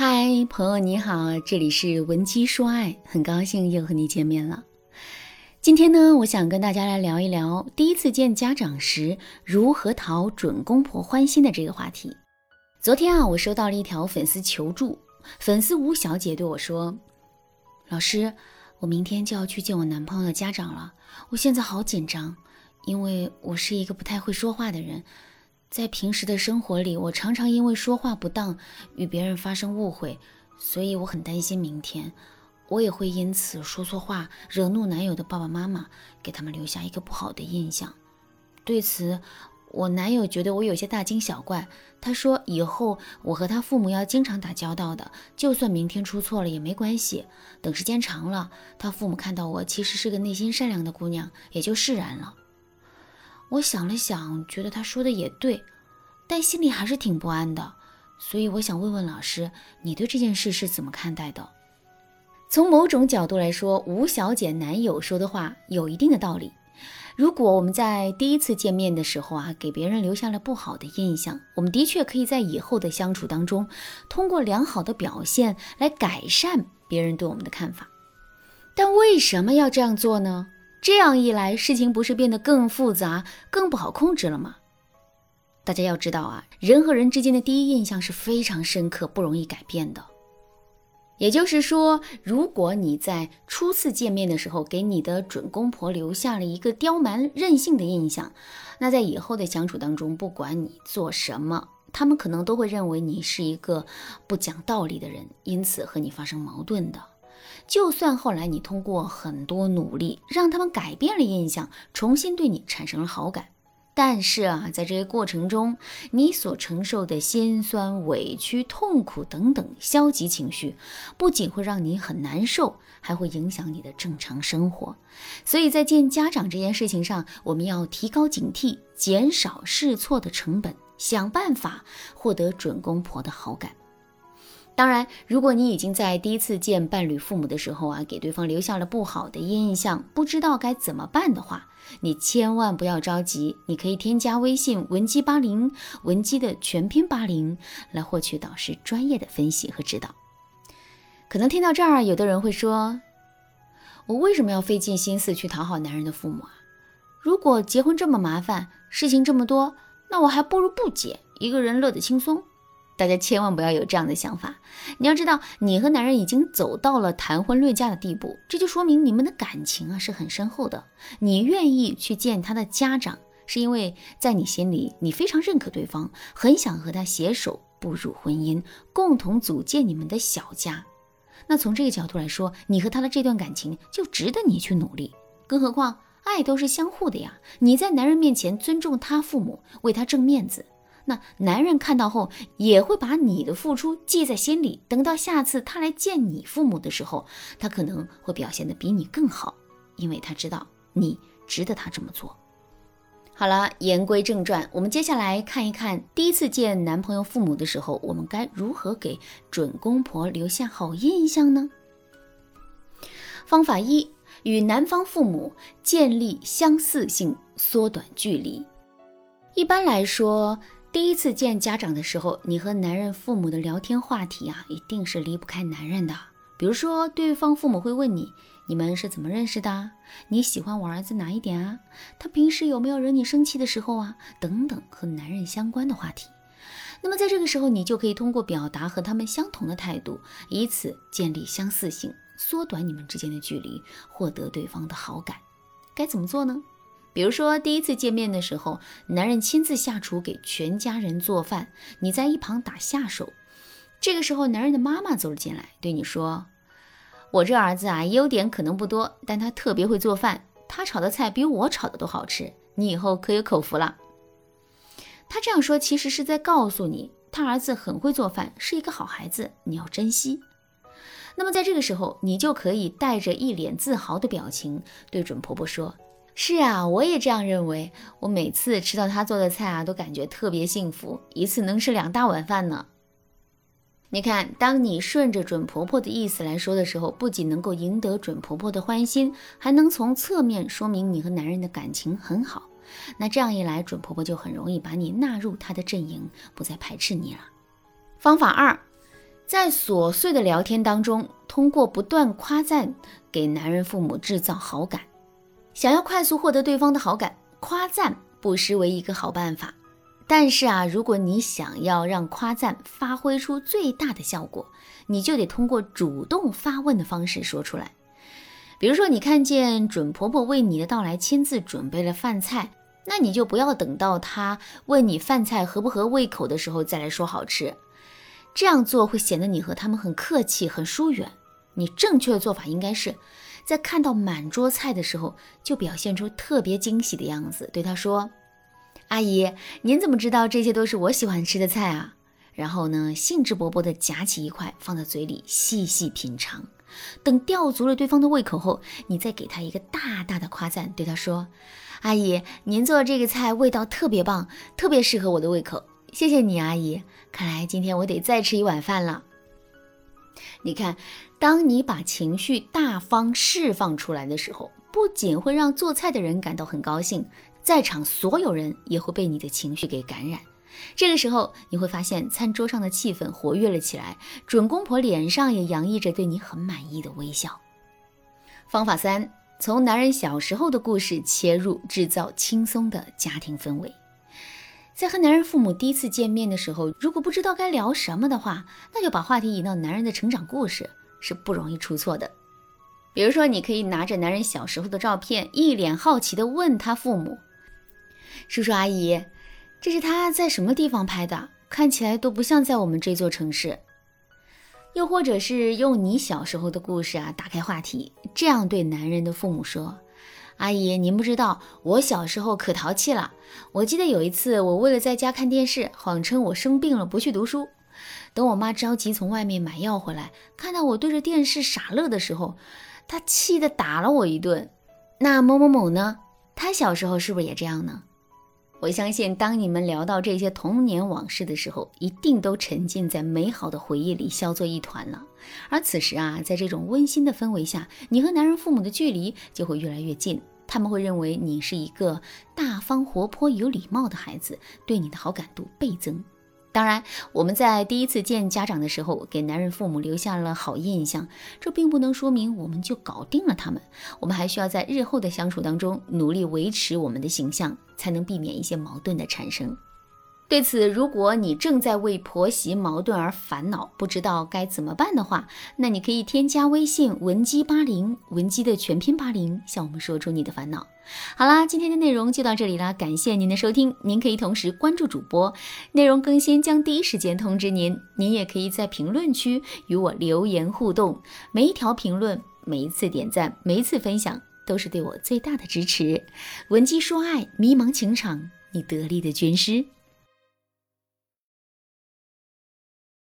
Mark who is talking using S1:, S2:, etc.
S1: 嗨，朋友你好，这里是文姬说爱，很高兴又和你见面了。今天呢，我想跟大家来聊一聊第一次见家长时如何讨准公婆欢心的这个话题。昨天啊，我收到了一条粉丝求助，粉丝吴小姐对我说：“老师，我明天就要去见我男朋友的家长了，我现在好紧张，因为我是一个不太会说话的人。”在平时的生活里，我常常因为说话不当与别人发生误会，所以我很担心明天我也会因此说错话，惹怒男友的爸爸妈妈，给他们留下一个不好的印象。对此，我男友觉得我有些大惊小怪。他说：“以后我和他父母要经常打交道的，就算明天出错了也没关系。等时间长了，他父母看到我其实是个内心善良的姑娘，也就释然了。”我想了想，觉得他说的也对，但心里还是挺不安的。所以我想问问老师，你对这件事是怎么看待的？从某种角度来说，吴小姐男友说的话有一定的道理。如果我们在第一次见面的时候啊，给别人留下了不好的印象，我们的确可以在以后的相处当中，通过良好的表现来改善别人对我们的看法。但为什么要这样做呢？这样一来，事情不是变得更复杂、更不好控制了吗？大家要知道啊，人和人之间的第一印象是非常深刻、不容易改变的。也就是说，如果你在初次见面的时候给你的准公婆留下了一个刁蛮任性的印象，那在以后的相处当中，不管你做什么，他们可能都会认为你是一个不讲道理的人，因此和你发生矛盾的。就算后来你通过很多努力让他们改变了印象，重新对你产生了好感，但是啊，在这些过程中，你所承受的辛酸、委屈、痛苦等等消极情绪，不仅会让你很难受，还会影响你的正常生活。所以在见家长这件事情上，我们要提高警惕，减少试错的成本，想办法获得准公婆的好感。当然，如果你已经在第一次见伴侣父母的时候啊，给对方留下了不好的印象，不知道该怎么办的话，你千万不要着急。你可以添加微信文姬八零，文姬的全拼八零，来获取导师专业的分析和指导。可能听到这儿，有的人会说：“我为什么要费尽心思去讨好男人的父母啊？如果结婚这么麻烦，事情这么多，那我还不如不结，一个人乐得轻松。”大家千万不要有这样的想法。你要知道，你和男人已经走到了谈婚论嫁的地步，这就说明你们的感情啊是很深厚的。你愿意去见他的家长，是因为在你心里，你非常认可对方，很想和他携手步入婚姻，共同组建你们的小家。那从这个角度来说，你和他的这段感情就值得你去努力。更何况，爱都是相互的呀。你在男人面前尊重他父母，为他挣面子。那男人看到后也会把你的付出记在心里，等到下次他来见你父母的时候，他可能会表现的比你更好，因为他知道你值得他这么做。好了，言归正传，我们接下来看一看第一次见男朋友父母的时候，我们该如何给准公婆留下好印象呢？方法一，与男方父母建立相似性，缩短距离。一般来说。第一次见家长的时候，你和男人父母的聊天话题啊，一定是离不开男人的。比如说，对方父母会问你，你们是怎么认识的？你喜欢我儿子哪一点啊？他平时有没有惹你生气的时候啊？等等，和男人相关的话题。那么在这个时候，你就可以通过表达和他们相同的态度，以此建立相似性，缩短你们之间的距离，获得对方的好感。该怎么做呢？比如说，第一次见面的时候，男人亲自下厨给全家人做饭，你在一旁打下手。这个时候，男人的妈妈走了进来，对你说：“我这儿子啊，优点可能不多，但他特别会做饭，他炒的菜比我炒的都好吃，你以后可有口福了。”他这样说，其实是在告诉你，他儿子很会做饭，是一个好孩子，你要珍惜。那么在这个时候，你就可以带着一脸自豪的表情，对准婆婆说。是啊，我也这样认为。我每次吃到他做的菜啊，都感觉特别幸福，一次能吃两大碗饭呢。你看，当你顺着准婆婆的意思来说的时候，不仅能够赢得准婆婆的欢心，还能从侧面说明你和男人的感情很好。那这样一来，准婆婆就很容易把你纳入她的阵营，不再排斥你了。方法二，在琐碎的聊天当中，通过不断夸赞给男人父母制造好感。想要快速获得对方的好感，夸赞不失为一个好办法。但是啊，如果你想要让夸赞发挥出最大的效果，你就得通过主动发问的方式说出来。比如说，你看见准婆婆为你的到来亲自准备了饭菜，那你就不要等到她问你饭菜合不合胃口的时候再来说好吃。这样做会显得你和他们很客气、很疏远。你正确的做法应该是在看到满桌菜的时候，就表现出特别惊喜的样子，对他说：“阿姨，您怎么知道这些都是我喜欢吃的菜啊？”然后呢，兴致勃勃地夹起一块放在嘴里细细品尝。等吊足了对方的胃口后，你再给他一个大大的夸赞，对他说：“阿姨，您做的这个菜味道特别棒，特别适合我的胃口。”谢谢你，阿姨。看来今天我得再吃一碗饭了。你看，当你把情绪大方释放出来的时候，不仅会让做菜的人感到很高兴，在场所有人也会被你的情绪给感染。这个时候，你会发现餐桌上的气氛活跃了起来，准公婆脸上也洋溢着对你很满意的微笑。方法三：从男人小时候的故事切入，制造轻松的家庭氛围。在和男人父母第一次见面的时候，如果不知道该聊什么的话，那就把话题引到男人的成长故事，是不容易出错的。比如说，你可以拿着男人小时候的照片，一脸好奇地问他父母：“叔叔阿姨，这是他在什么地方拍的？看起来都不像在我们这座城市。”又或者是用你小时候的故事啊，打开话题，这样对男人的父母说。阿姨，您不知道，我小时候可淘气了。我记得有一次，我为了在家看电视，谎称我生病了，不去读书。等我妈着急从外面买药回来，看到我对着电视傻乐的时候，她气得打了我一顿。那某某某呢？他小时候是不是也这样呢？我相信，当你们聊到这些童年往事的时候，一定都沉浸在美好的回忆里，笑作一团了。而此时啊，在这种温馨的氛围下，你和男人父母的距离就会越来越近。他们会认为你是一个大方、活泼、有礼貌的孩子，对你的好感度倍增。当然，我们在第一次见家长的时候，给男人父母留下了好印象，这并不能说明我们就搞定了他们。我们还需要在日后的相处当中努力维持我们的形象，才能避免一些矛盾的产生。对此，如果你正在为婆媳矛盾而烦恼，不知道该怎么办的话，那你可以添加微信文姬八零，文姬的全拼八零，向我们说出你的烦恼。好啦，今天的内容就到这里啦，感谢您的收听。您可以同时关注主播，内容更新将第一时间通知您。您也可以在评论区与我留言互动，每一条评论、每一次点赞、每一次分享，都是对我最大的支持。文姬说爱，迷茫情场，你得力的军师。